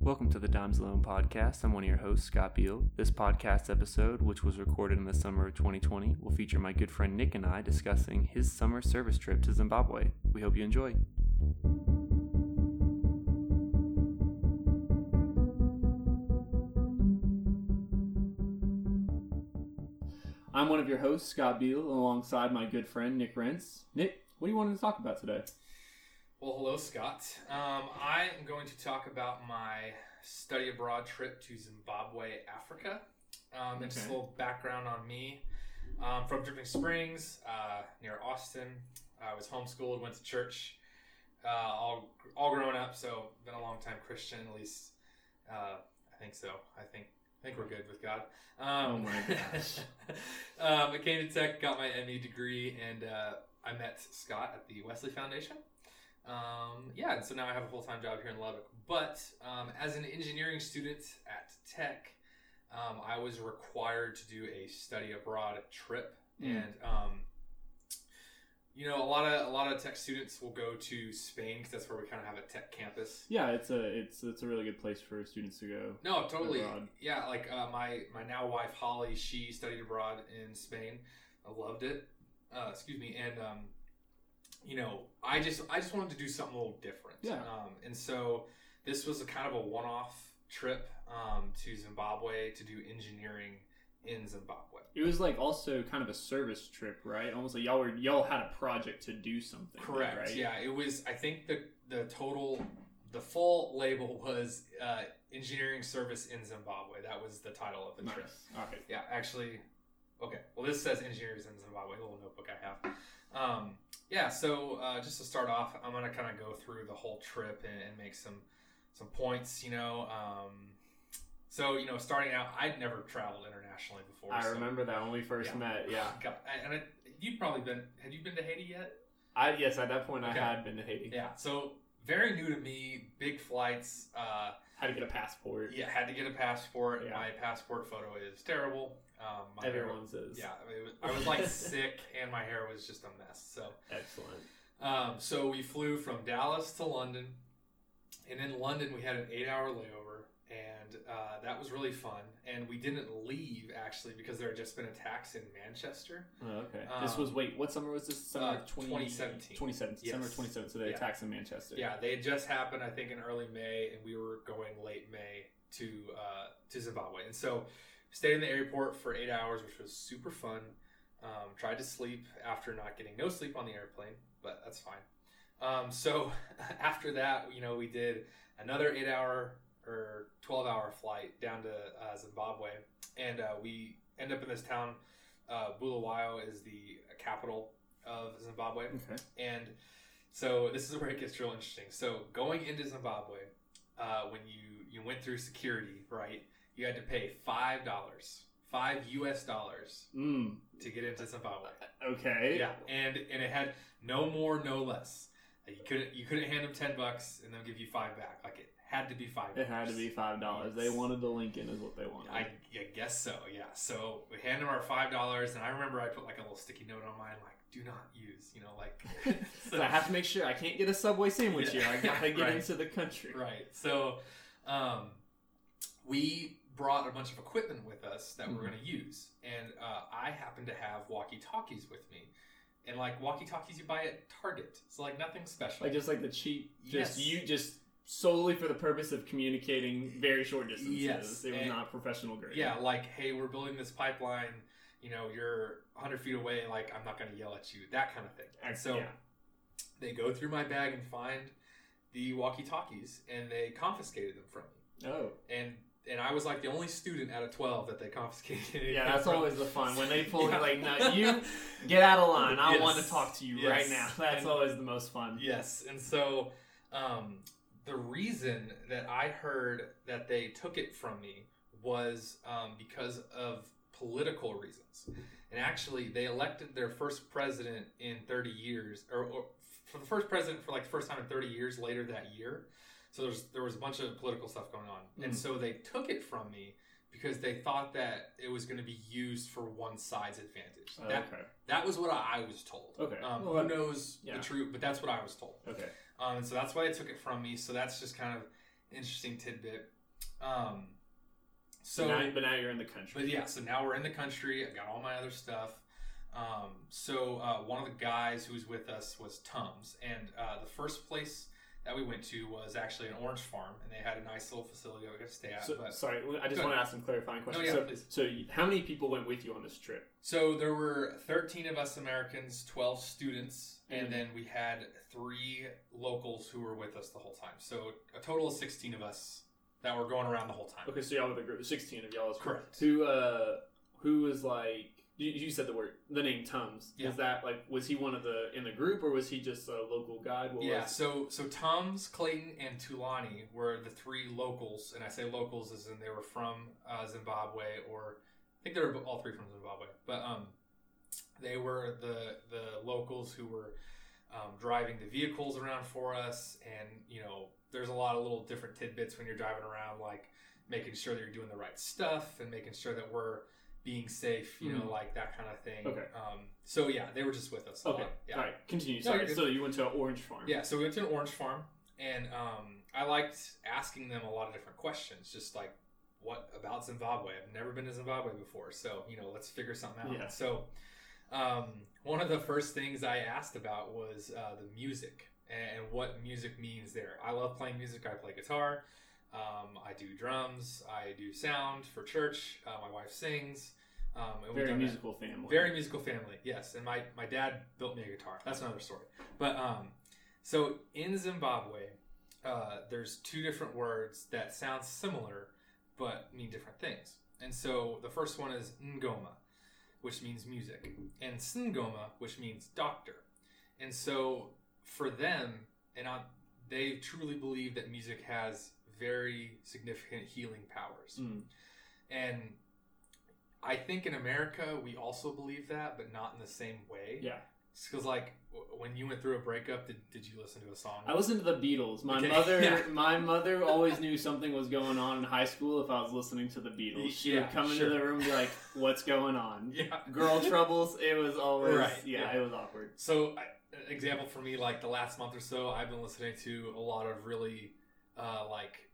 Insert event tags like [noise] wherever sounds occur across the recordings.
Welcome to the Dimes Alone podcast. I'm one of your hosts, Scott Beal. This podcast episode, which was recorded in the summer of 2020, will feature my good friend Nick and I discussing his summer service trip to Zimbabwe. We hope you enjoy. I'm one of your hosts, Scott Beal, alongside my good friend Nick Rentz. Nick, what do you want to talk about today? Well, hello, Scott. Um, I am going to talk about my study abroad trip to Zimbabwe, Africa. Um, and just a little background on me. Um, from Dripping Springs, uh, near Austin. I was homeschooled, went to church, uh, all all growing up. So been a long time Christian, at least. Uh, I think so. I think I think we're good with God. Um, Oh my gosh. [laughs] um, I came to Tech, got my ME degree, and uh, I met Scott at the Wesley Foundation. Um, yeah, and so now I have a full time job here in Lubbock. But um, as an engineering student at Tech, um, I was required to do a study abroad trip, Mm. and um, you know, a lot of a lot of Tech students will go to Spain because that's where we kind of have a Tech campus. Yeah, it's a it's it's a really good place for students to go. No, totally. Abroad. Yeah, like uh, my my now wife Holly, she studied abroad in Spain. I loved it. Uh, excuse me, and um, you know, I just I just wanted to do something a little different. Yeah. Um, and so this was a kind of a one-off trip um, to Zimbabwe to do engineering in Zimbabwe. It was like also kind of a service trip, right? Almost like y'all were y'all had a project to do something. Correct. Right? Yeah, it was. I think the the total, the full label was uh, engineering service in Zimbabwe. That was the title of the Nice. trip. Okay. Yeah, actually, okay. Well, this says engineers in Zimbabwe, the little notebook I have. Um, yeah, so uh, just to start off, I'm gonna kind of go through the whole trip and, and make some some points. You know, um, so you know, starting out, I'd never traveled internationally before. I so- remember that when we first Yeah. met. Yeah. [laughs] God, and it, you've probably been. Had you been to Haiti yet? I yes, at that point Okay. I had been to Haiti. Yeah. So very new to me. Big flights. Uh, Had to get a passport. yeah, had to get a passport. Yeah. My passport photo is terrible. Um, my hair- Everyone's is. Yeah, I, mean, was, I was like [laughs] sick, and my hair was just a mess. So, Excellent. um, so we flew from Dallas to London, and in London we had an eight-hour layover, and uh, that was really fun. And we didn't leave actually because there had just been attacks in Manchester. Oh, okay. this Um, was wait, what summer was this? Summer uh, 20, 2017. 2017. Summer Yes. 2017. So the Yeah. attacks in Manchester. Yeah, they had just happened, I think, in early May, and we were going late May to uh, to Zimbabwe. And so, stayed in the airport for eight hours, which was super fun. Um, tried to sleep after not getting no sleep on the airplane, but that's fine. Um, so [laughs] after that, you know, we did another eight hour or twelve hour flight down to uh, Zimbabwe, and uh, we end up in this town. Uh, Bulawayo is the capital of Zimbabwe. Okay. And so this is where it gets real interesting. So going into Zimbabwe, uh, when you you went through security, right? You had to pay five dollars, five U.S. dollars Mm. to get into Zimbabwe. Okay. Yeah, and and it had no more, no less. You couldn't you couldn't hand them ten bucks and they'll give you five back. Like it had to be five. It had to be five dollars. They wanted the Lincoln, is what they wanted. I, I guess so, yeah. So we hand them our five dollars, and I remember I put like a little sticky note on mine, like "Do not use," you know, like. [laughs] So I have to make sure I can't get a Subway sandwich Yeah. here. I gotta [laughs] get Right. into the country. Right. So, um, we brought a bunch of equipment with us that Mhm. we're going to use, and uh, I happen to have walkie-talkies with me, and like walkie-talkies you buy at Target, so like nothing special. Like just like the cheap, just Yes. you just solely for the purpose of communicating very short distances. Yes, It was and- not professional grade. yeah, like hey, we're building this pipeline. You know, you're 100 feet away. Like I'm not going to yell at you. That kind of thing. And so yeah. they go through my bag and find the walkie-talkies, and they confiscated them from me. Oh. And and I was like the only student out of 12 that they confiscated. Yeah, that's from. [laughs] always the fun. When they pull Yeah. like, no, you [laughs] get out of line. I Yes. want to talk to you Yes. right now. That's And- always the most fun. Yes, and so um, the reason that I heard that they took it from me was um, because of political reasons. And actually, they elected their first president in 30 years, or, or for the first president for like the first time in 30 years later that year. So there's there was a bunch of political stuff going on, and Mhm. so they took it from me because they thought that it was going to be used for one side's advantage. Oh, that okay. that was what I was told. Okay. Um, Well, who knows yeah. the truth, but that's what I was told. Okay. Um, and so that's why they took it from me. So that's just kind of interesting tidbit. Um, so, but now, but now you're in the country. but yeah, so now we're in the country. I got all my other stuff. Um, so uh, one of the guys who was with us was Tums, and uh, the first place that we went to was actually an orange farm, and they had a nice little facility we could stay at. So, but, sorry, I just want to ask some clarifying questions. yeah, so, so, how many people went with you on this trip? so there were 13 of us Americans, 12 students, and Mhm. then we had three locals who were with us the whole time. So a total of 16 of us that were going around the whole time. Okay, so y'all were the group, sixteen of y'all. Correct. Who, uh, who was like? You, you said the word, the name Tums. Yeah. Is that like? Was he one of the in the group, or was he just a local guide? What Yeah, was- so so Tums, Clayton, and Tulani were the three locals, and I say locals as in they were from uh, Zimbabwe, or I think they were all three from Zimbabwe, but um, they were the the locals who were um, driving the vehicles around for us, and you know, there's a lot of little different tidbits when you're driving around, like making sure that you're doing the right stuff and making sure that we're being safe, you know, Mhm. like that kind of thing. Okay. Um, so yeah, they were just with us. Okay. lot. Yeah. All right. Continue. No, Sorry. so you went to an orange farm. Yeah, so we went to an orange farm, and um, I liked asking them a lot of different questions, just like what about Zimbabwe? I've never been to Zimbabwe before, so you know, let's figure something out. Yeah. So, um, one of the first things I asked about was uh, the music and what music means there. I love playing music. I play guitar. Um, I do drums. I do sound for church. Uh, my wife sings. Um, and Very done that. musical family. Very musical family, yes. And my, my dad built me a guitar. That's another story. But um, so in Zimbabwe, uh, there's two different words that sound similar but mean different things. And so the first one is ngoma, which means music, and sangoma, which means doctor. And so for them, and I, they truly believe that music has very significant healing powers. Mm. And I think in America we also believe that, but not in the same way. Yeah. Because like when you went through a breakup, did, did you listen to a song? I listened to the Beatles. My Okay, mother, yeah. [laughs] my mother always knew something was going on in high school if I was listening to the Beatles. She Yeah, would come sure. into the room and be like, "What's going on?" [laughs] yeah. Girl troubles. It was always Right, Yeah, yeah. it was awkward. So, I, example for me, like the last month or so, I've been listening to a lot of really, uh, like,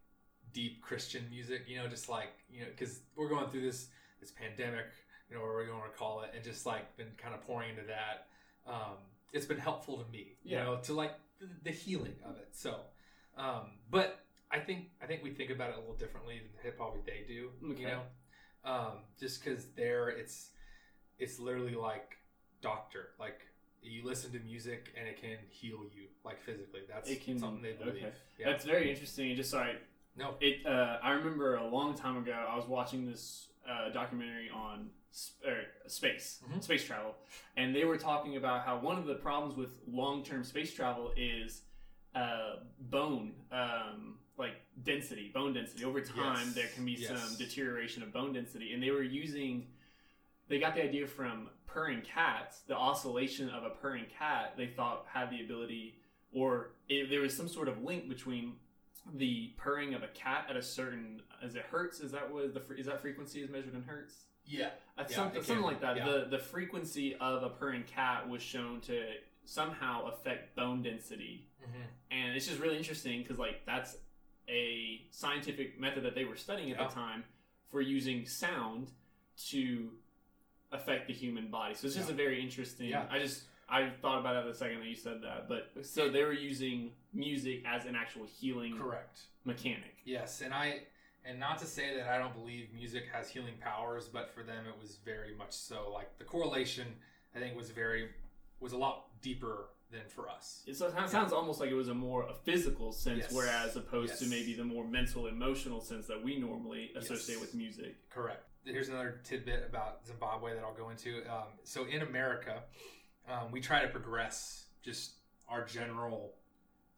deep Christian music. You know, just like you know, because we're going through this this pandemic, you know, whatever you want to call it, and just like been kind of pouring into that. Um, it's been helpful to me, you Yeah. know, to like the, the healing of it. So, um, but I think I think we think about it a little differently than hip hop they do. Okay. You know, um, just because there it's it's literally like doctor like you listen to music and it can heal you like physically that's It can- something they believe okay. yeah That's very interesting. Just sorry, no it. Uh, I remember a long time ago, I was watching this uh, documentary on sp- er, space, Mhm. space travel, and they were talking about how one of the problems with long-term space travel is uh, bone, um, like density, bone density. Over time, Yes. there can be Yes. some deterioration of bone density, and they were using. They got the idea from purring cats. The oscillation of a purring cat, they thought had the ability, or it, there was some sort of link between the purring of a cat at a certain is it hertz is that what the is that frequency is measured in hertz yeah Yeah, something, something like that yeah. the the frequency of a purring cat was shown to somehow affect bone density mm-hmm. and it's just really interesting because like that's a scientific method that they were studying at Yeah. the time for using sound to affect the human body so it's just a very interesting Yeah. i just i thought about that the second that you said that but so they were using music as an actual healing correct mechanic yes and i and not to say that i don't believe music has healing powers but for them it was very much so like the correlation i think was very was a lot deeper than for us It so- it sounds almost like it was a more a physical sense, Yes. whereas opposed to maybe the more mental, emotional sense that we normally associate Yes. with music. Correct. Here's another tidbit about Zimbabwe that I'll go into. Um, so in America, um, we try to progress just our general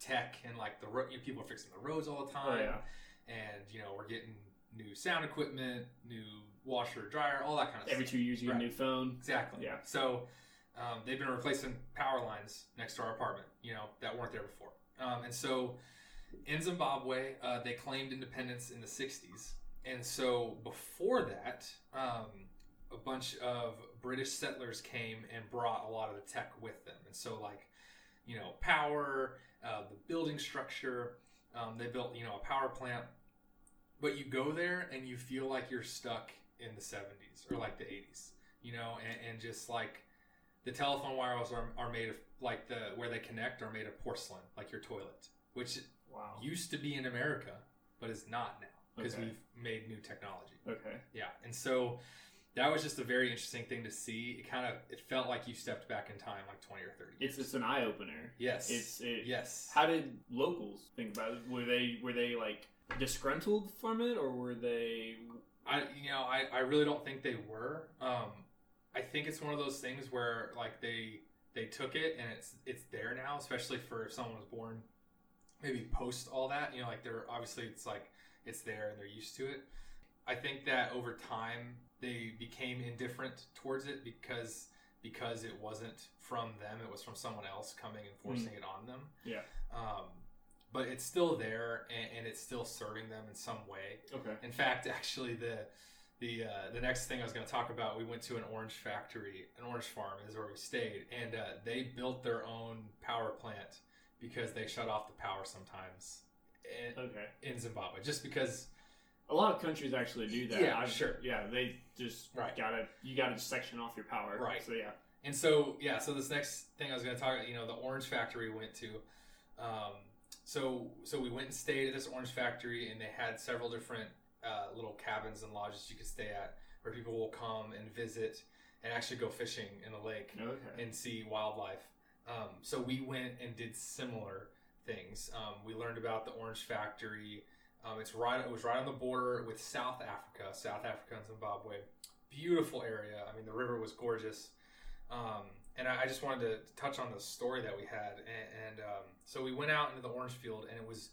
tech and like the ro- you know, people are fixing the roads all the time, Oh yeah, and you know we're getting new sound equipment, new washer, dryer, all that kind of stuff. every two years you get Right. a new phone. Exactly. Yeah. So um, they've been replacing power lines next to our apartment, you know, that weren't there before. Um, and so in Zimbabwe, uh, they claimed independence in the 60s. And so before that, um, a bunch of British settlers came and brought a lot of the tech with them. And so, like, you know, power, uh, the building structure. Um, they built, you know, a power plant. But you go there and you feel like you're stuck in the 70s or like the 80s, you know, and, and just like the telephone wires are, are made of like the where they connect are made of porcelain, like your toilet, which Wow. used to be in America, but is not now because Okay. we've made new technology. Okay. Yeah, and so that was just a very interesting thing to see. It kind of it felt like you stepped back in time, like twenty or thirty. It's it's an eye opener. yes, It's it, yes. How did locals think about it? Were they were they like disgruntled from it, or were they? I you know I, I really don't think they were. Um, I think it's one of those things where like they they took it and it's it's there now, especially for if someone was born maybe post all that. You know, like they're obviously it's like it's there and they're used to it. I think that over time they became indifferent towards it because because it wasn't from them, it was from someone else coming and forcing it on them. Yeah. Um, but it's still there and, and it's still serving them in some way. Okay. In fact, [laughs] actually, the the uh, the next thing I was going to talk about, we went to an orange factory, an orange farm is where we stayed, and uh, they built their own power plant because they shut off the power sometimes in, Okay. in Zimbabwe, just because. A lot of countries actually do that. Yeah, I've- sure. Yeah, they just Right. gotta you gotta section off your power. Right. So yeah. And so, yeah, so this next thing I was going to talk about, you know, the orange factory we went to. Um, so, so we went and stayed at this orange factory, and they had several different uh, little cabins and lodges you could stay at where people will come and visit and actually go fishing in the lake Okay. and see wildlife. Um, so we went and did similar things. Um, we learned about the orange factory. Um, it's right. It was right on the border with South Africa, South Africa and Zimbabwe. Beautiful area. I mean, the river was gorgeous. Um, and I, I just wanted to touch on the story that we had. And, and um, so we went out into the orange field, and it was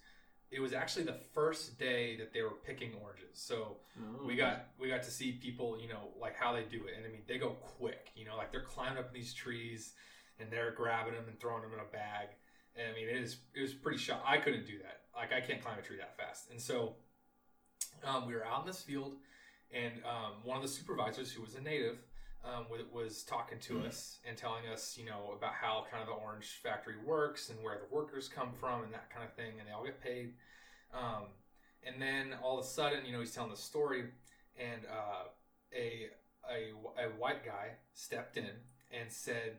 it was actually the first day that they were picking oranges. So Oh. we got we got to see people you know like how they do it and i mean they go quick you know like they're climbing up in these trees and they're grabbing them and throwing them in a bag and i mean it is it was pretty shock i couldn't do that. Like i can't climb a tree that fast. And so um, we were out in this field and um, one of the supervisors who was a native um, was, was talking to us and telling us you know about how kind of the orange factory works and where the workers come from and that kind of thing and they all get paid. Um, and then all of a sudden, you know, he's telling the story, and uh, a, a a white guy stepped in and said,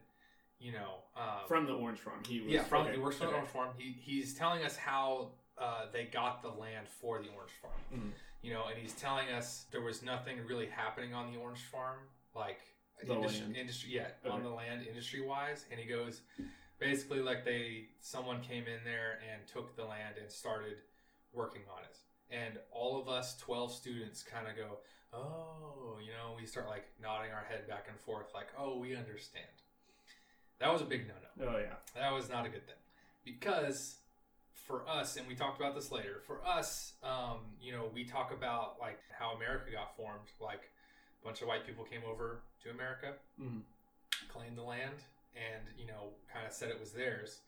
you know, um, from the orange farm. He was yeah, from okay. he works for the orange farm. He, he's telling us how uh, they got the land for the orange farm. Mhm. You know, and he's telling us there was nothing really happening on the orange farm, like The industry, industry yeah, Okay. on the land industry wise. And he goes, basically, like they someone came in there and took the land and started working on it. And all of us 12 students kind of go, oh, you know, we start like nodding our head back and forth, like, oh, we understand. That was a big no no. Oh yeah. That was not a good thing because for us, and we talked about this later. For us, um, you know, we talk about like how America got formed. Like a bunch of white people came over to America, Mhm. claimed the land, and you know, kind of said it was theirs.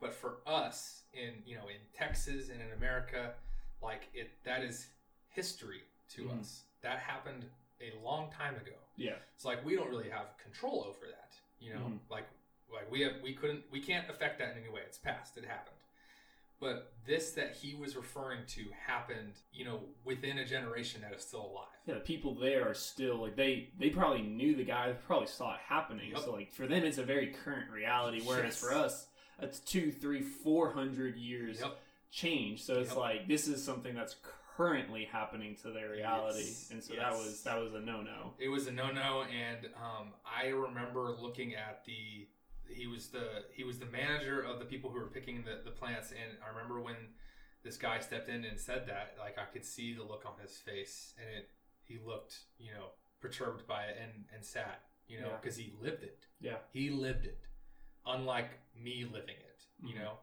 But for us, in you know, in Texas and in America, like it, that is history to Mhm. us. That happened a long time ago. Yeah. It's like we don't really have control over that. You know, Mhm. like like we have we couldn't we can't affect that in any way. It's past. It happened. But this that he was referring to happened, you know, within a generation that is still alive. Yeah, the people there are still like they they probably knew the guy, they probably saw it happening. Yep. So like for them, it's a very current reality. Whereas Yes. for us, that's two, three, four hundred years Yep. change. So it's Yep. like this is something that's currently happening to their reality, Yes. and so that was that was a no no. It was a no no, and um, I remember looking at the he was the he was the manager of the people who were picking the, the plants, and I remember when this guy stepped in and said that, like I could see the look on his face, and it he looked you know perturbed by it and and sad, you know, Yeah. because he lived it. Yeah. he lived it, unlike me living it, you Mhm. know.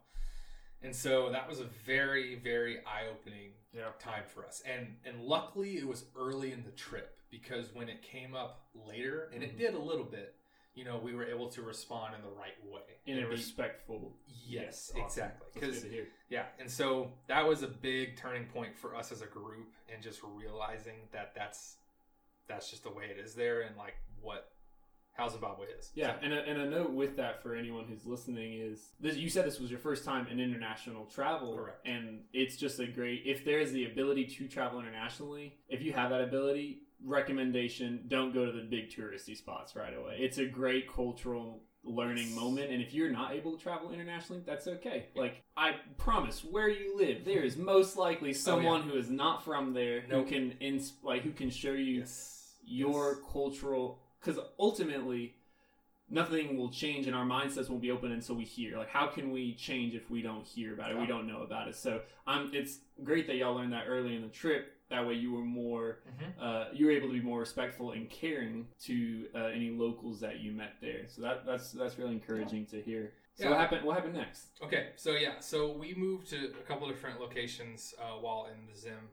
And so that was a very, very eye opening Yeah. time for us. And and luckily it was early in the trip because when it came up later, and Mhm. it did a little bit, you know, we were able to respond in the right way. In a And be- respectful. Yes, awesome. exactly. Because yeah, and so that was a big turning point for us as a group, and just realizing that that's that's just the way it is there, and like what how Zimbabwe is. Yeah, and a, and a note with that for anyone who's listening is this, you said this was your first time in international travel, Correct. and it's just a great if there is the ability to travel internationally. If you have that ability, recommendation: don't go to the big touristy spots right away. It's a great cultural learning Yes. moment, and if you're not able to travel internationally, that's okay. Like I promise, where you live, there is most likely someone who is not from there Oh, Nope. who can ins- like who can show you Yes. your cultural because ultimately nothing will change and our mindsets won't be open until we hear like how can we change if we don't hear about it we don't know about it so um, it's great that y'all learned that early in the trip that way you were more Mhm. uh, you were able to be more respectful and caring to uh, any locals that you met there so that that's that's really encouraging to hear so Yeah. what happened what happened next Okay, so yeah, so we moved to a couple different locations uh, while in the Zim.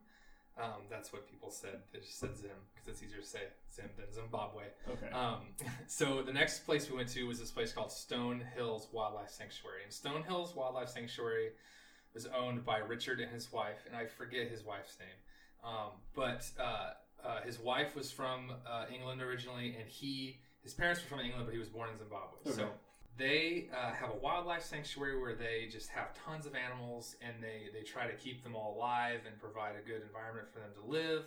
Um, that's what people said. They just said Zim because it's easier to say Zim than Zimbabwe. okay Um, [laughs] so the next place we went to was this place called Stone Hills Wildlife Sanctuary. And Stone Hills Wildlife Sanctuary was owned by Richard and his wife, and I forget his wife's name. Um, but uh, uh, his wife was from uh, England originally, and he his parents were from England, but he was born in Zimbabwe. Okay. So they uh, have a wildlife sanctuary where they just have tons of animals, and they they try to keep them all alive and provide a good environment for them to live.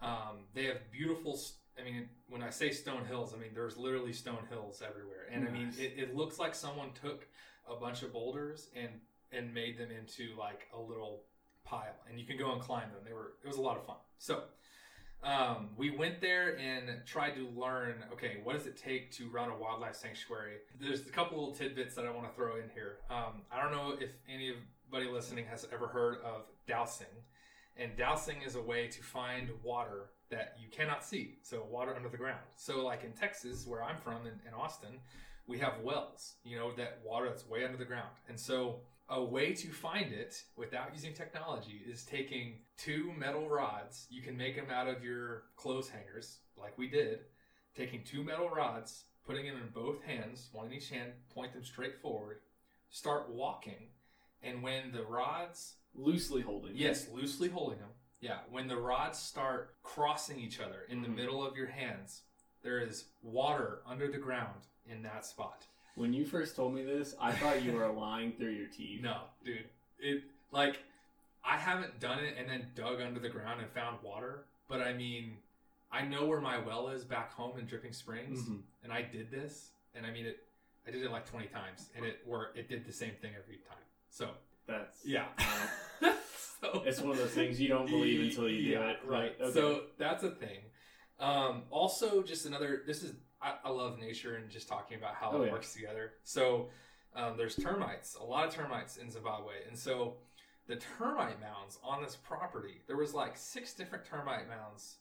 Um, they have beautiful. I mean, when I say stone hills, I mean there's literally stone hills everywhere, and I mean it, it looks like someone took a bunch of boulders and and made them into like a little pile, and you can go and climb them. They were it was a lot of fun. So. Um, we went there and tried to learn okay what does it take to run a wildlife sanctuary there's a couple little tidbits that i want to throw in here um, i don't know if anybody listening has ever heard of dowsing and dowsing is a way to find water that you cannot see so water under the ground so like in texas where i'm from in, in austin we have wells you know that water that's way under the ground and so a way to find it without using technology is taking two metal rods you can make them out of your clothes hangers like we did taking two metal rods putting them in both hands one in each hand point them straight forward start walking and when the rods loosely holding Yes, loosely holding them. Yeah, when the rods start crossing each other in the Mhm. middle of your hands, there is water under the ground in that spot. When you first told me this i thought you were lying through your teeth No, dude, it like I haven't done it and then dug under the ground and found water, but I mean, I know where my well is back home in Dripping Springs, Mhm. and I did this, and I mean it. I did it like twenty times, and it worked. It did the same thing every time. So that's yeah. uh, [laughs] so, It's one of those things you don't believe until you do it. Right. Okay. So that's a thing. Um, also, just another. This is I, I love nature and just talking about how Oh, it yeah. works together. So um, there's termites, a lot of termites in Zimbabwe, and so the termite mounds on this property. There was like six different termite mounds,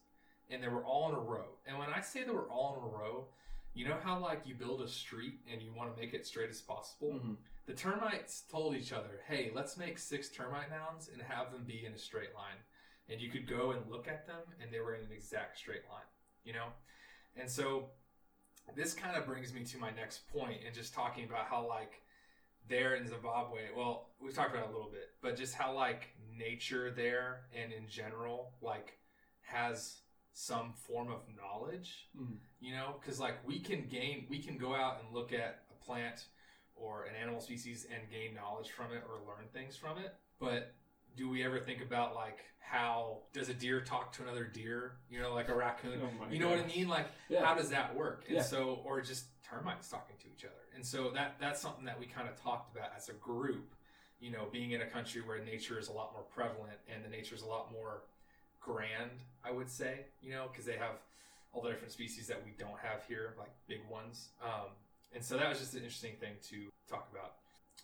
and they were all in a row. And when I say they were all in a row, you know how like you build a street and you want to make it straight as possible. Mhm. The termites told each other, hey, let's make six termite mounds and have them be in a straight line. And you could go and look at them, and they were in an exact straight line, you know? And so this kind of brings me to my next point and just talking about how, like, there in Zimbabwe, well, we've talked about it a little bit, but just how, like, nature there and in general, like, has some form of knowledge, Mhm. you know? Because, like, we can gain, we can go out and look at a plant or an animal species and gain knowledge from it or learn things from it. But do we ever think about like how does a deer talk to another deer? You know, like a raccoon. Oh you know what I mean? Like Yeah. how does that work? And Yeah. so or just termites talking to each other. And so that that's something that we kind of talked about as a group. You know, being in a country where nature is a lot more prevalent and the nature is a lot more grand, I would say, you know, because they have all the different species that we don't have here, like big ones. Um, and so that was just an interesting thing to talk about.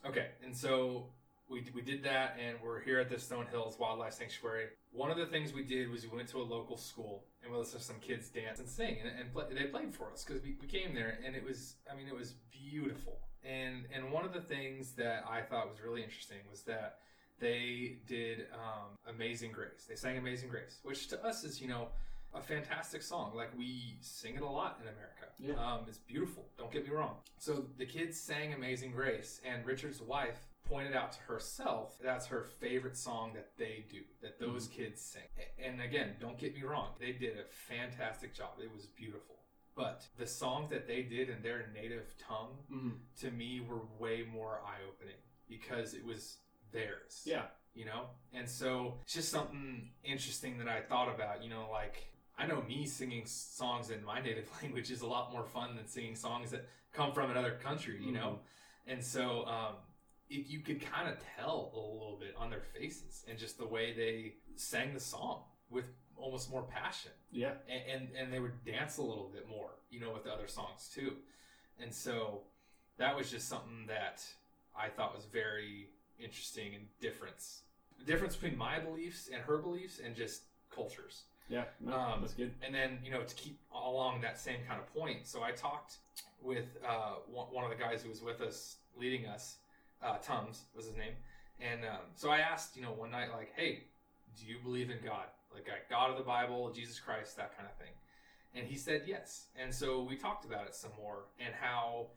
Okay, and so we, we did that, and we're here at the Stone Hills Wildlife Sanctuary. One of the things we did was we went to a local school and we listened to some kids dance and sing, and, and play, they played for us because we, we came there, and it was, I mean, it was beautiful. And and one of the things that I thought was really interesting was that they did um, Amazing Grace. They sang Amazing Grace, which to us is, you know, a fantastic song. Like we sing it a lot in America. Yeah. Um, it's beautiful. Don't get me wrong. So the kids sang Amazing Grace, and Richard's wife pointed out to herself that's her favorite song that they do, that those kids sing. And again, don't get me wrong, they did a fantastic job. It was beautiful. but the songs that they did in their native tongue Mhm. to me were way more eye opening because it was theirs. Yeah. You know? And so it's just something interesting that I thought about, you know, like I know me singing songs in my native [laughs] language is a lot more fun than singing songs that come from another country, you know? And so um, it, you could kind of tell a little bit on their faces and just the way they sang the song with almost more passion Yeah. and, and and they would dance a little bit more, you know, with the other songs too. And so that was just something that I thought was very interesting and difference. The difference between my beliefs and her beliefs and just cultures. Yeah. No, Um, that's good. And then, you know, to keep along that same kind of point, so I talked with uh, one, one of the guys who was with us, leading us, uh, Tums was his name. And um, so I asked, you know, one night, like, hey, do you believe in God? Like, uh, God of the Bible, Jesus Christ, that kind of thing. And he said yes. And so we talked about it some more and how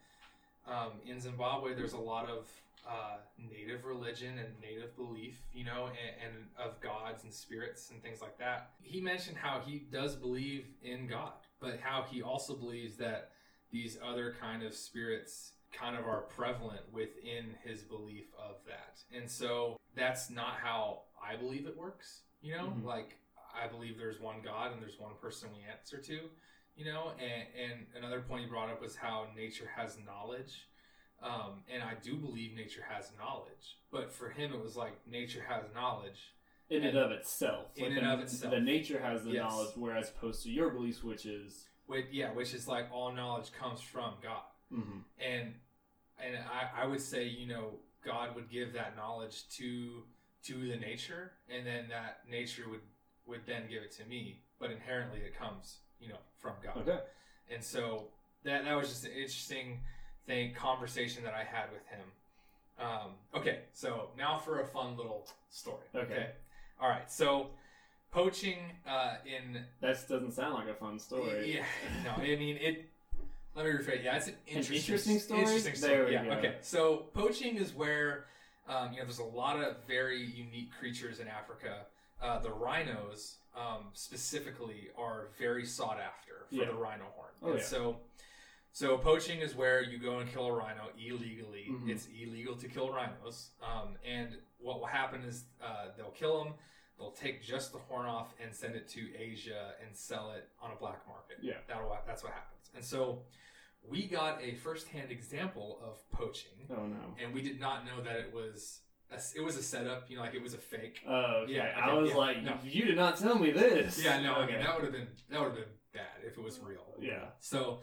um, in Zimbabwe there's a lot of uh, native religion and native belief, you know, and, and of gods and spirits and things like that. He mentioned how he does believe in God, but how he also believes that these other kind of spirits kind of are prevalent within his belief of that. And so that's not how I believe it works, you know? Mhm. Like I believe there's one God and there's one person we answer to, you know? And and another point he brought up was how nature has knowledge. Um, and I do believe nature has knowledge, but for him it was like nature has knowledge. In and of itself. In Like and the, of itself. The nature has the Yes. knowledge, whereas opposed to your beliefs, which is. Which, yeah, which is like all knowledge comes from God. Mm-hmm. and and I, I would say you know God would give that knowledge to to the nature, and then that nature would would then give it to me. But inherently, it comes you know from God. Okay. And so that that was just an interesting thing conversation that I had with him. Um, okay, so now for a fun little story. Okay. All right. So poaching uh, in That doesn't sound like a fun story. yeah, [laughs] no, I mean it. Let me rephrase. Yeah, it's an interesting, interesting story? Interesting story. There we yeah. go. Okay. So poaching is where um, you know there's a lot of very unique creatures in Africa. Uh, the rhinos um, specifically are very sought after for Yeah. the rhino horn. Oh, and yeah. So. So poaching is where you go and kill a rhino illegally. Mhm. It's illegal to kill rhinos, um, and what will happen is uh, they'll kill them. They'll take just the horn off and send it to Asia and sell it on a black market. Yeah. That'll, that's what happens. And so we got a firsthand example of poaching, Oh no. and we did not know that it was a, it was a setup. You know, like it was a fake. Oh, okay. Yeah, I was yeah, like, no. you did not tell me this. Yeah, no, Okay. okay, that would have been that would have been bad if it was real. Yeah. So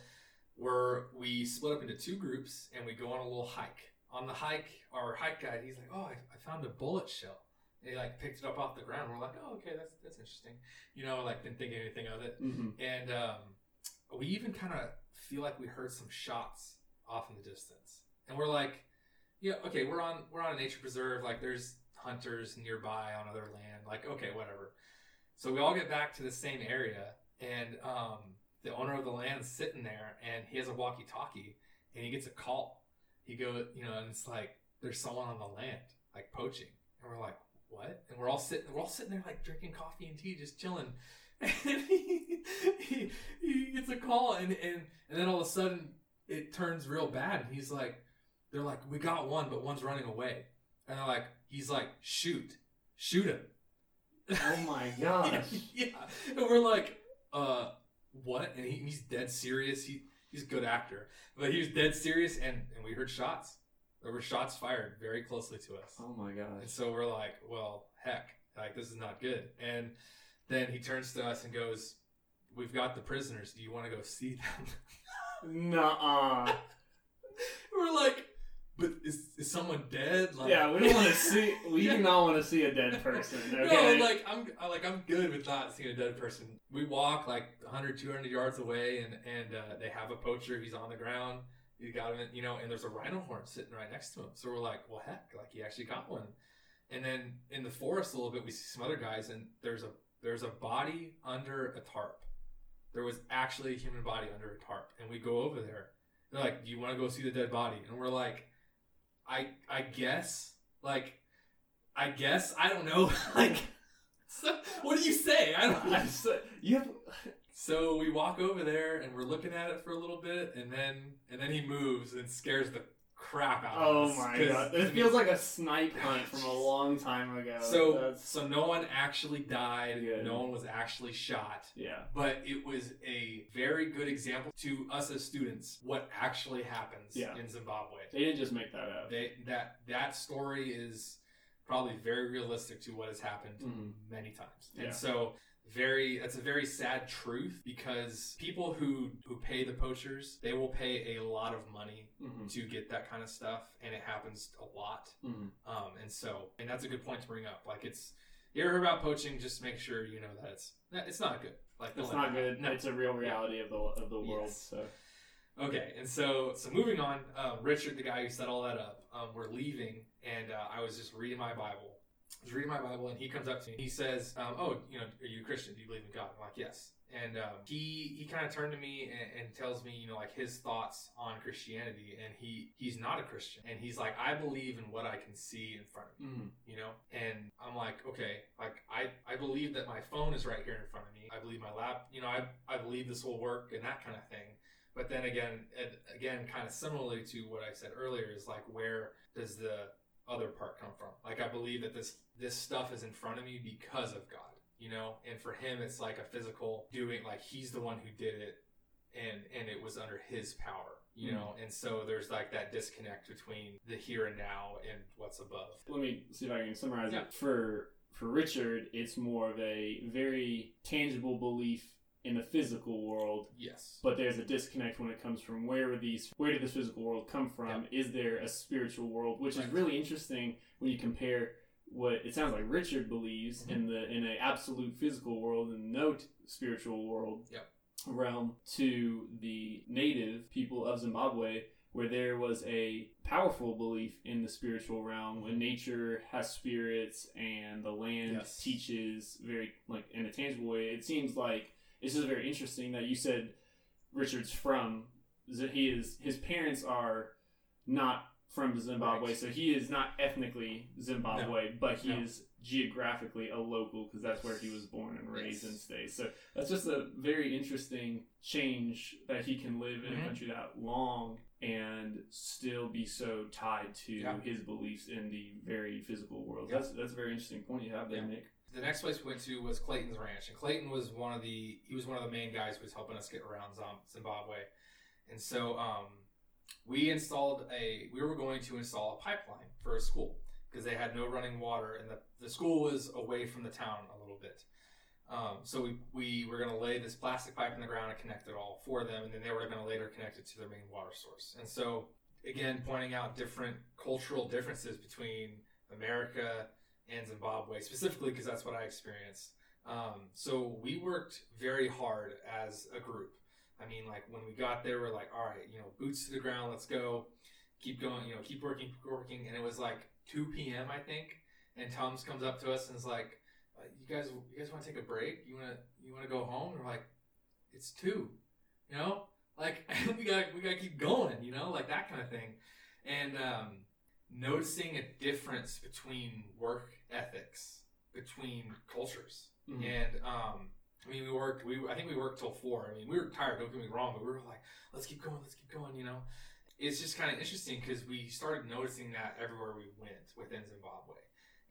we're we split up into two groups and we go on a little hike. On the hike, our hike guide, he's like, "Oh, I, I found a bullet shell." He like picked it up off the ground. We're like, "Oh, okay, that's that's interesting." You know, like didn't think anything of it. Mm-hmm. And um, we even kind of feel like we heard some shots off in the distance, and we're like, "Yeah, okay, we're on we're on a nature preserve. Like, there's hunters nearby on other land. Like, okay, whatever." So we all get back to the same area, and um, the owner of the land's sitting there, and he has a walkie-talkie, and he gets a call. He goes, you know, and it's like there's someone on the land, like poaching, and we're like, "What?" And we're all sitting, we're all sitting there like drinking coffee and tea, just chilling. [laughs] And he, he, he gets a call, and, and and then all of a sudden it turns real bad. And he's like, they're like, we got one, but one's running away. And they're like, he's like, shoot, shoot him. Oh my [laughs] gosh. yeah. And we're like, uh, what? And he, he's dead serious. He he's a good actor, but he was dead serious, and and we heard shots. There were shots fired very closely to us. Oh my god! And so we're like, well, heck, like this is not good. And then he turns to us and goes, "We've got the prisoners. Do you want to go see them?" [laughs] Nuh-uh. we're like, "But is, is someone dead?" Like, Yeah, we don't want to see. [laughs] We Yeah. do not want to see a dead person. Okay. No, like I'm I- like I'm good with not seeing a dead person. We walk like 100, 200 yards away, and and uh, they have a poacher. He's on the ground. He got him, in, you know, and there's a rhino horn sitting right next to him. So we're like, well, heck, like he actually got one. And then in the forest a little bit, we see some other guys, and there's a there's a body under a tarp. There was actually a human body under a tarp, and we go over there. They're like, "Do you want to go see the dead body?" And we're like, "I I guess like." I guess I don't know. [laughs] like, so, what do you say? I don't. I said- you have. So we walk over there and we're looking at it for a little bit, and then and then he moves and scares the crap out of us. Oh my god! This feels like a snipe hunt from a [laughs] long time ago. So That's, so no one actually died. Good. No one was actually shot. yeah, But it was a very good example to us as students what actually happens Yeah. in Zimbabwe. they didn't just make that up. They, that that story is probably very realistic to what has happened Mhm. many times. Yeah. And so very that's a very sad truth because people who who pay the poachers, they will pay a lot of money hmm to get that kind of stuff and it happens a lot. hmm Um and so and that's a good point to bring up. Like it's you ever heard about poaching, just make sure you know that it's it's not good. Like It's not good. No. It's a real reality of the of the world. Yes. So Okay, and so so moving on, um, Richard, the guy who set all that up, um, we're leaving, and uh, I was just reading my Bible. I was reading my Bible, and he comes up to me. He says, um, "Oh, you know, are you a Christian? Do you believe in God?" I'm like, "Yes." And um, he he kind of turned to me and, and tells me, you know, like his thoughts on Christianity, and he he's not a Christian, and he's like, "I believe in what I can see in front of me." mhm. you know and i'm like okay like i i believe that my phone is right here in front of me i believe my lap you know i i believe this will work and that kind of thing but then again again kind of similarly to what i said earlier is like where does the other part come from like i believe that this this stuff is in front of me because of god you know and for him it's like a physical doing like he's the one who did it and and it was under his power you Mm. know and so there's like that disconnect between the here and now and what's above let me see if I can summarize Yeah. it. For for Richard, it's more of a very tangible belief in the physical world, yes but there's a disconnect when it comes from where are these where did this physical world come from? Is there a spiritual world, which is really interesting when you compare what it sounds like Richard believes Mhm. in the in a absolute physical world and no t- spiritual world Yep. realm to the native people of Zimbabwe where there was a powerful belief in the spiritual realm when nature has spirits and the land Yes. teaches very like in a tangible way it seems like it's just very interesting that you said richard's from he is his parents are not from zimbabwe Right. so he is not ethnically zimbabwe but he No. is geographically a local because that's where he was born and raised Yes. and stays so that's just a very interesting change that he can live in Mhm. a country that long and still be so tied to Yeah. his beliefs in the very physical world. Yeah. That's that's a very interesting point you have there, Yeah. Nick. The next place we went to was Clayton's Ranch, and Clayton was one of the he was one of the main guys who was helping us get around Zimbabwe, and so um, we installed a we were going to install a pipeline for a school because they had no running water, and the the school was away from the town a little bit. Um, so we, we were going to lay this plastic pipe in the ground and connect it all for them, and then they were going to later connect it to their main water source. And so, again, pointing out different cultural differences between America and Zimbabwe, specifically because that's what I experienced. Um, so we worked very hard as a group. I mean, like when we got there, we're like, all right, you know, boots to the ground, let's go, keep going, you know, keep working, keep working. And it was like 2 p.m. I think, and Tums comes up to us and is like, uh, "You guys, you guys want to take a break? You want to, you want to go home?" And we're like, "It's two, you know, like [laughs] we got, we got to keep going, you know, like that kind of thing." And um, noticing a difference between work ethics between cultures. Mhm. And um, I mean, we worked. We I think we worked till four. I mean, we were tired. Don't get me wrong, but we were like, let's keep going. Let's keep going. You know, it's just kind of interesting because we started noticing that everywhere we went within Zimbabwe,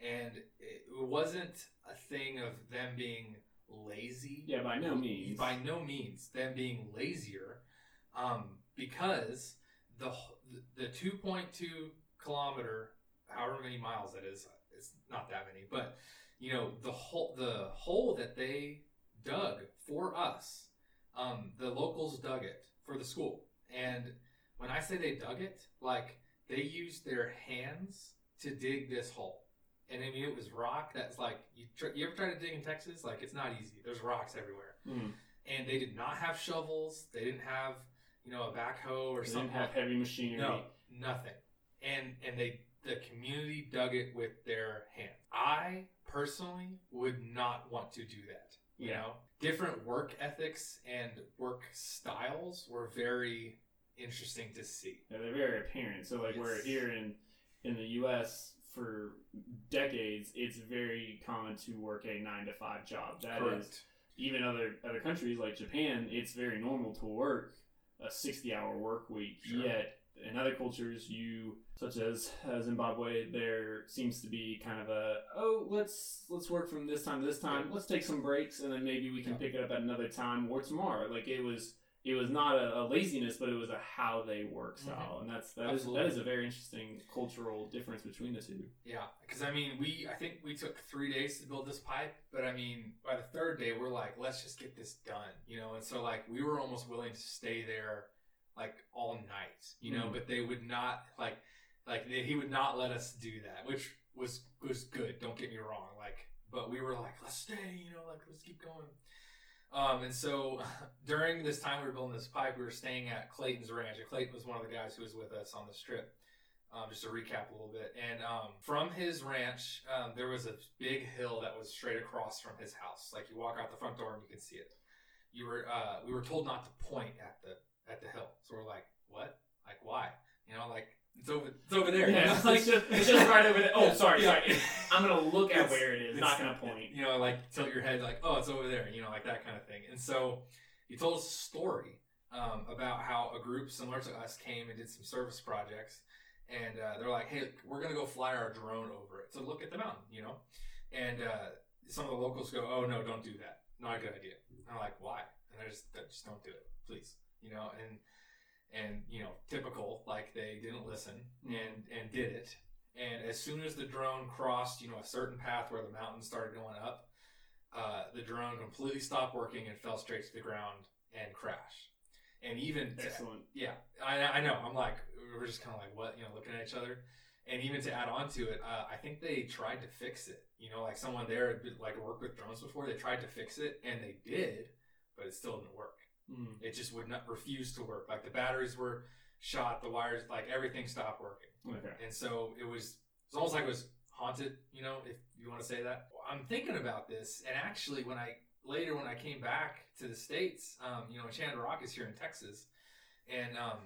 and it wasn't a thing of them being lazy. Yeah, by no means. By no means them being lazier, um, because the the two point two kilometer, however many miles that is, it's not that many, but you know the hole the hole that they dug for us, um, the locals dug it for the school, and when I say they dug it, like they used their hands to dig this hole. And I mean, it was rock that's like you. Tr- you ever try to dig in Texas? Like it's not easy. There's rocks everywhere Mhm. and they did not have shovels. They didn't have, you know, a backhoe or They didn't have heavy machinery. no, nothing. And and they the community dug it with their hands. I personally would not want to do that. You know, different work ethics and work styles were very interesting to see. Yeah, they're very apparent. So like we're here in in the U.S. for decades, it's very common to work a nine to five job. That is even other other countries like Japan, it's very normal to work a sixty hour work week. Sure. Yet in other cultures, you such as uh, Zimbabwe, there seems to be kind of a oh let's let's work from this time to this time. Let's take some breaks and then maybe we can Yeah. pick it up at another time or tomorrow. Like it was. It was not a, a laziness, but it was a how they work style, and that's that is, that is a very interesting cultural difference between the two. Yeah, because I mean, we I think we took three days to build this pipe, but I mean, by the third day, we're like, let's just get this done, you know. And so like, we were almost willing to stay there like all night, you know. Mhm. But they would not like like he would not let us do that, which was was good. Don't get me wrong, like, but we were like, let's stay, you know, like let's keep going. Um, and so [laughs] during this time we were building this pipe, we were staying at Clayton's ranch. And Clayton was one of the guys who was with us on the strip um, just to recap a little bit. And um, from his ranch, um, there was a big hill that was straight across from his house. Like you walk out the front door and you can see it. You were uh, we were told not to point at the at the hill, so we're like, what? Like why? You know, like it's over it's over there. Yeah, [laughs] it's, like just, it's just right over there. Oh, sorry, Yeah. sorry. [laughs] I'm gonna look at It's- where it is, not gonna point. You know, like tilt your head, like, oh, it's over there. You know, like that kind of thing. And so he told us a story um, about how a group similar to us came and did some service projects, and uh, they're like, hey, we're gonna go fly our drone over it to look at the mountain. You know, and uh, some of the locals go, oh no, don't do that. Not a good idea. And I'm like, why? And I just, just don't do it, please. You know, and and you know, typical, like they didn't listen and and did it. And as soon as the drone crossed, you know, a certain path where the mountain started going up, uh, the drone completely stopped working and fell straight to the ground and crashed. And even to, Excellent. yeah, I, I know. I'm like, we're just kind of like, what, you know, looking at each other. And even to add on to it, uh, I think they tried to fix it. You know, like someone there had been, like worked with drones before. They tried to fix it, and they did, but it still didn't work. Mm. It just would not refuse to work. Like the batteries were shot, the wires, like everything stopped working. Okay. And so it was, it was almost like it was haunted, you know, if you want to say that. I'm thinking about this, and actually, when I later when I came back to the states, um, you know, Enchanted Rock is here in Texas, and um,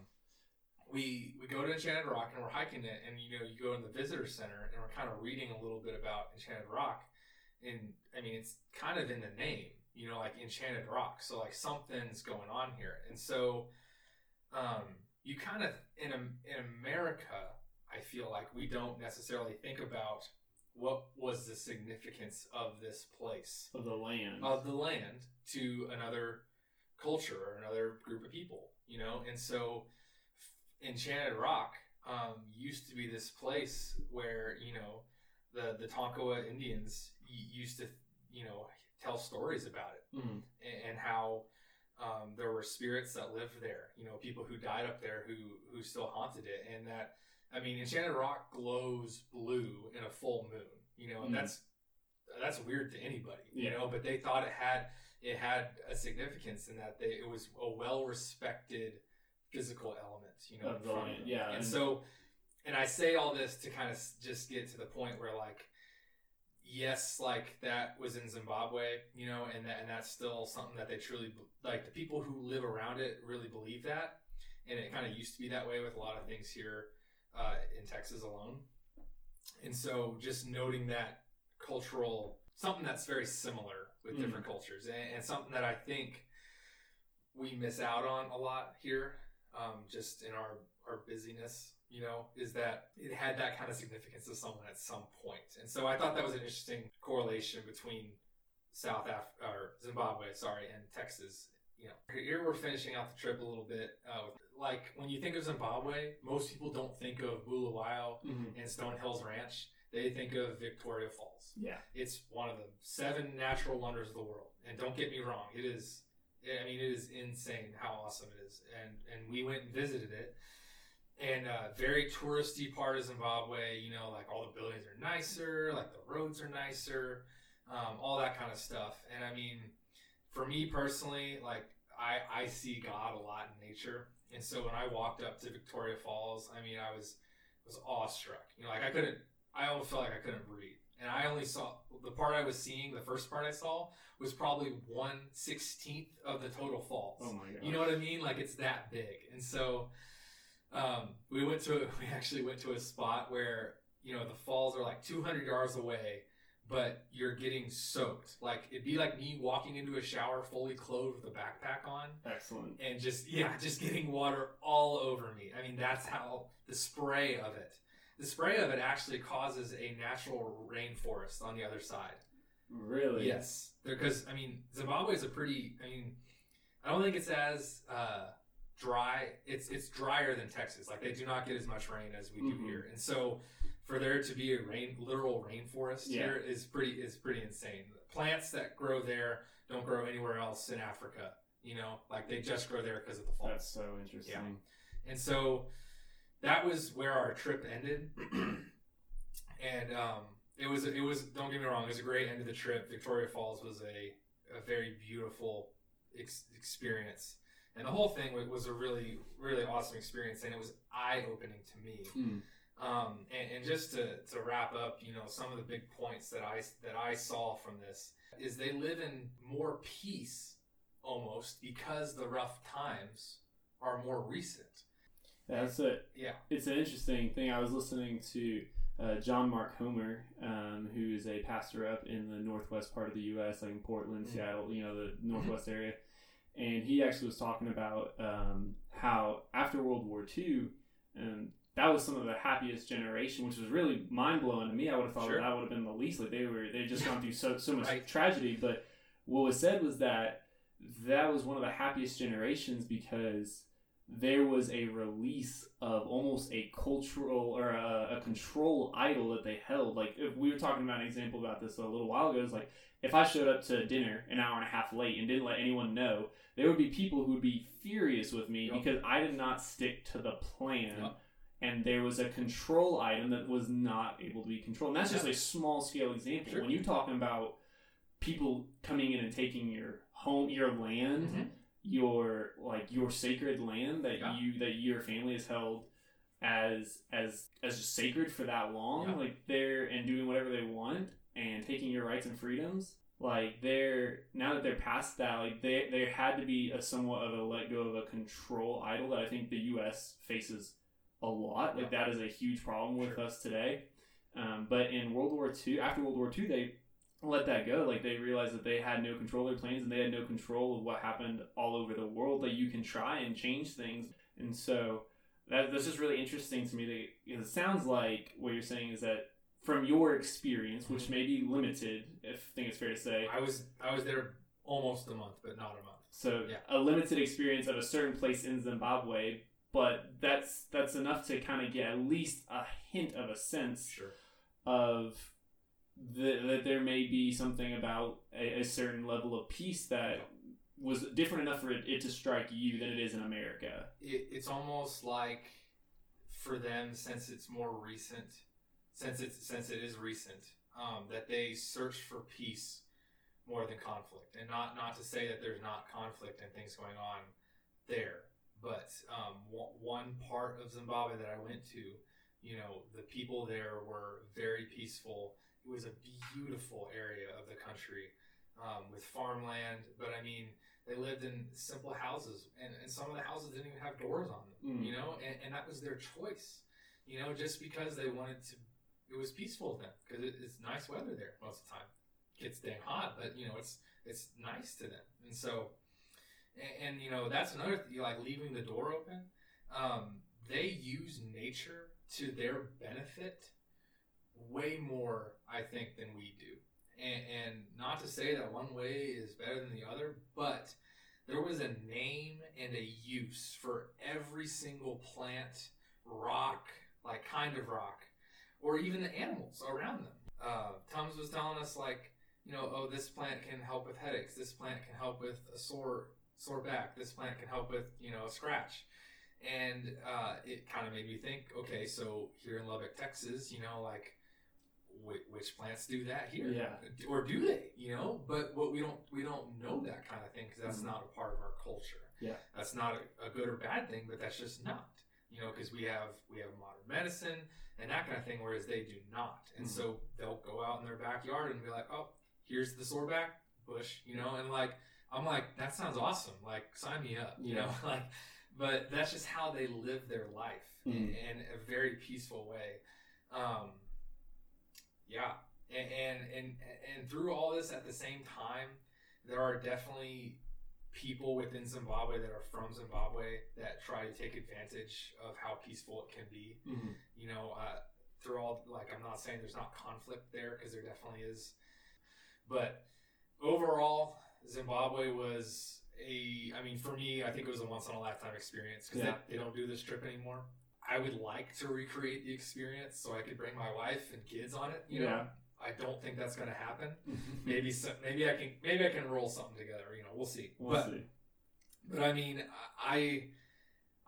we we go to Enchanted Rock and we're hiking it, and you know, you go in the visitor center, and we're kind of reading a little bit about Enchanted Rock, and I mean, it's kind of in the name, you know, like Enchanted Rock, so like something's going on here, and so um, you kind of in in America, I feel like we don't necessarily think about what was the significance of this place Of the land. of the land to another culture or another group of people, you know? And so Enchanted Rock um, used to be this place where, you know, the, the Tonkawa Indians used to, you know, tell stories about it Mm. and, and how um, there were spirits that lived there, you know, people who died up there who, who still haunted it. And that, I mean, Enchanted Rock glows blue in a full moon, you know, and Mm. that's, that's weird to anybody, you Yeah. know, but they thought it had, it had a significance in that they, it was a well respected physical element, you know, from yeah, And, and- so, and I say all this to kind of just get to the point where like, yes, like that was in Zimbabwe, you know, and that, and that's still something that they truly like. The people who live around it really believe that, and it kind of used to be that way with a lot of things here uh, in Texas alone. And so, just noting that cultural something that's very similar with Mhm. different cultures, and, and something that I think we miss out on a lot here, um, just in our our busyness, you know, is that it had that kind of significance to someone at some point. And so I thought that was an interesting correlation between South Af or Zimbabwe, sorry, and Texas. You know, here we're finishing out the trip a little bit. Uh, like when you think of Zimbabwe, most people don't think of Bulawayo Mhm. and Stone Hills Ranch. They think of Victoria Falls. Yeah. It's one of the seven natural wonders of the world. And don't get me wrong, it is. I mean, it is insane how awesome it is. And and we went and visited it. And uh, very touristy part of Zimbabwe. You know, like all the buildings are nicer, like the roads are nicer, um, all that kind of stuff. And I mean, for me personally, like I I see God a lot in nature. And so when I walked up to Victoria Falls, I mean, I was was awestruck. You know, like I couldn't. I almost felt like I couldn't breathe. And I only saw the part I was seeing. The first part I saw was probably one sixteenth of the total falls. Oh my god. You know what I mean? Like it's that big. And so um, we went to [laughs] we actually went to a spot where you know the falls are like 200 yards away, but you're getting soaked. Like it'd be like me walking into a shower fully clothed with a backpack on Excellent. and just [laughs] yeah, just getting water all over me. I mean, that's how the spray of it. The spray of it actually causes a natural rainforest on the other side. Really? Yes, because I mean, Zimbabwe is a pretty. I mean, I don't think it's as uh, dry. It's it's drier than Texas. Like they do not get as much rain as we do Mhm. here, and so for there to be a rain literal rainforest Yeah. here is pretty is pretty insane. Plants that grow there don't grow anywhere else in Africa. You know, like they just grow there because of the fall. That's so interesting. And so that was where our trip ended. [clears throat] and um, it was it was don't get me wrong, it was a great end of the trip. Victoria Falls was a, a very beautiful ex- experience. And the whole thing was a really really awesome experience and it was eye opening to me. Hmm. Um, and, and just to, to wrap up, you know, some of the big points that I that I saw from this is they live in more peace almost because the rough times are more recent. That's it. Yeah. It's an interesting thing. I was listening to uh, John Mark Comer, um, who is a pastor up in the northwest part of the U.S., like in Portland, Mhm. Seattle, you know, the northwest area. And he actually was talking about um, how after World War II, um, that was some of the happiest generation, which was really mind blowing to me. I would have thought Sure. that, that would have been the least. Like they were, they just gone through so so much Right. tragedy. But what was said was that that was one of the happiest generations because there was a release of almost a cultural or a, a control idol that they held. Like if we were talking about an example about this a little while ago, it's like if I showed up to dinner an hour and a half late and didn't let anyone know, there would be people who would be furious with me Yep. because I did not stick to the plan. Yep. And there was a control item that was not able to be controlled. And that's just a small scale example. Sure. When you're talking about people coming in and taking your home, your land, Mhm. Your like your sacred land that Yeah. you that your family has held as as as just sacred for that long Yeah. like they're and doing whatever they want and taking your rights and freedoms like they're now that they're past that like they there had to be a somewhat of a let go of a control idol that i think the us faces a lot like that is a huge problem with Sure. us today um, but in world war ii after world war ii they let that go. Like they realized that they had no control of their planes and they had no control of what happened all over the world. That you can try and change things, and so that, that's just really interesting to me. That because it sounds like what you're saying is that from your experience, which may be limited, if I think it's fair to say, I was I was there almost a month, but not a month. so Yeah. a limited experience of a certain place in Zimbabwe, but that's that's enough to kind of get at least a hint of a sense Sure. of the, that there may be something about a, a certain level of peace that was different enough for it, it to strike you than it is in America. It, it's almost like for them, since it's more recent, since it's since it is recent, um, that they search for peace more than conflict, and not not to say that there's not conflict and things going on there, but um, one, one part of Zimbabwe that I went to, you know, the people there were very peaceful. It was a beautiful area of the country um, with farmland, but I mean, they lived in simple houses, and, and some of the houses didn't even have doors on them, Mm. you know, and, and that was their choice, you know, just because they wanted to. It was peaceful to them because it, it's nice weather there most of the time. It's dang hot, but you know, it's it's nice to them, and so, and, and you know, that's another thing, like leaving the door open. Um, they use nature to their benefit way more, I think, than we do. And, and not to say that one way is better than the other, but there was a name and a use for every single plant, rock, like kind of rock, or even the animals around them. Uh, Tums was telling us like, you know, oh, this plant can help with headaches. This plant can help with a sore sore back. This plant can help with you know a scratch. And uh, it kind of made me think, okay, so here in Lubbock, Texas, you know, like which, which plants do that here? Yeah. or do they? You know, but what we don't we don't know that kind of thing because that's Mhm. not a part of our culture. Yeah. that's not a, a good or bad thing, but that's just not. You know, because we have we have modern medicine and that kind of thing, whereas they do not. And Mhm. so they'll go out in their backyard and be like, oh, here's the sore back bush, you know, and like I'm like that sounds awesome, like sign me up, you Yeah. know, [laughs] like. But that's just how they live their life in, Mhm. in a very peaceful way. Um, yeah, and, and and and through all this at the same time, there are definitely people within Zimbabwe that are from Zimbabwe that try to take advantage of how peaceful it can be. Mm-hmm. You know, uh, through all like I'm not saying there's not conflict there because there definitely is, but overall, Zimbabwe was a. I mean, for me, I think it was a once in a lifetime experience because Yeah. they, they don't do this trip anymore. I would like to recreate the experience so I could bring my wife and kids on it. You know, Yeah. I don't think that's going to happen. [laughs] Maybe some, maybe I can maybe I can roll something together. You know, we'll see. We'll but see. but I mean, I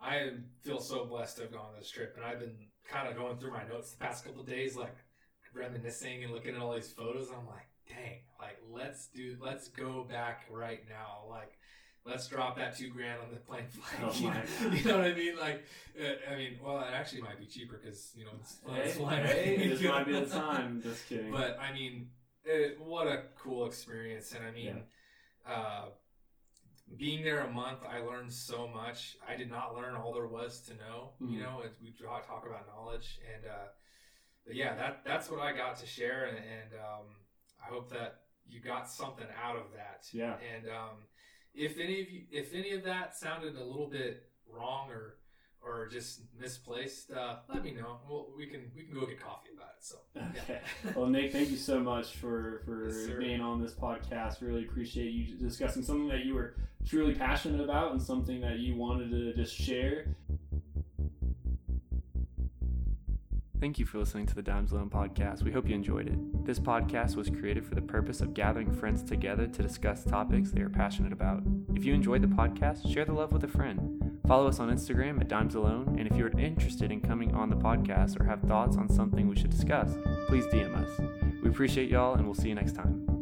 I feel so blessed to have gone on this trip, and I've been kind of going through my notes the past couple of days, like reminiscing and looking at all these photos. I'm like, dang, like let's do, let's go back right now, like. Let's drop that two grand on the plane flight. Oh [laughs] you, know, you know what I mean? Like, uh, I mean, well, it actually might be cheaper because you know it's, Hey, it's flying. hey, this might be the [laughs] time. Just kidding. But I mean, it, what a cool experience, and I mean, uh, being there a month, I learned so much. I did not learn all there was to know. You Mhm. know, as we draw, talk about knowledge, and uh, but yeah, that that's what I got to share, and, and um, I hope that you got something out of that. Yeah. And um, if any of you, if any of that sounded a little bit wrong or or just misplaced, uh, let me know. Well, we can we can go get coffee about it. So Okay. yeah. Well, Nick, thank you so much for for Yes, being on this podcast. Really appreciate you discussing something that you were truly passionate about and something that you wanted to just share. Thank you for listening to the Dimes Alone podcast. We hope you enjoyed it. This podcast was created for the purpose of gathering friends together to discuss topics they are passionate about. If you enjoyed the podcast, share the love with a friend. Follow us on Instagram at Dimes Alone, and if you're interested in coming on the podcast or have thoughts on something we should discuss, please DM us. We appreciate y'all, and we'll see you next time.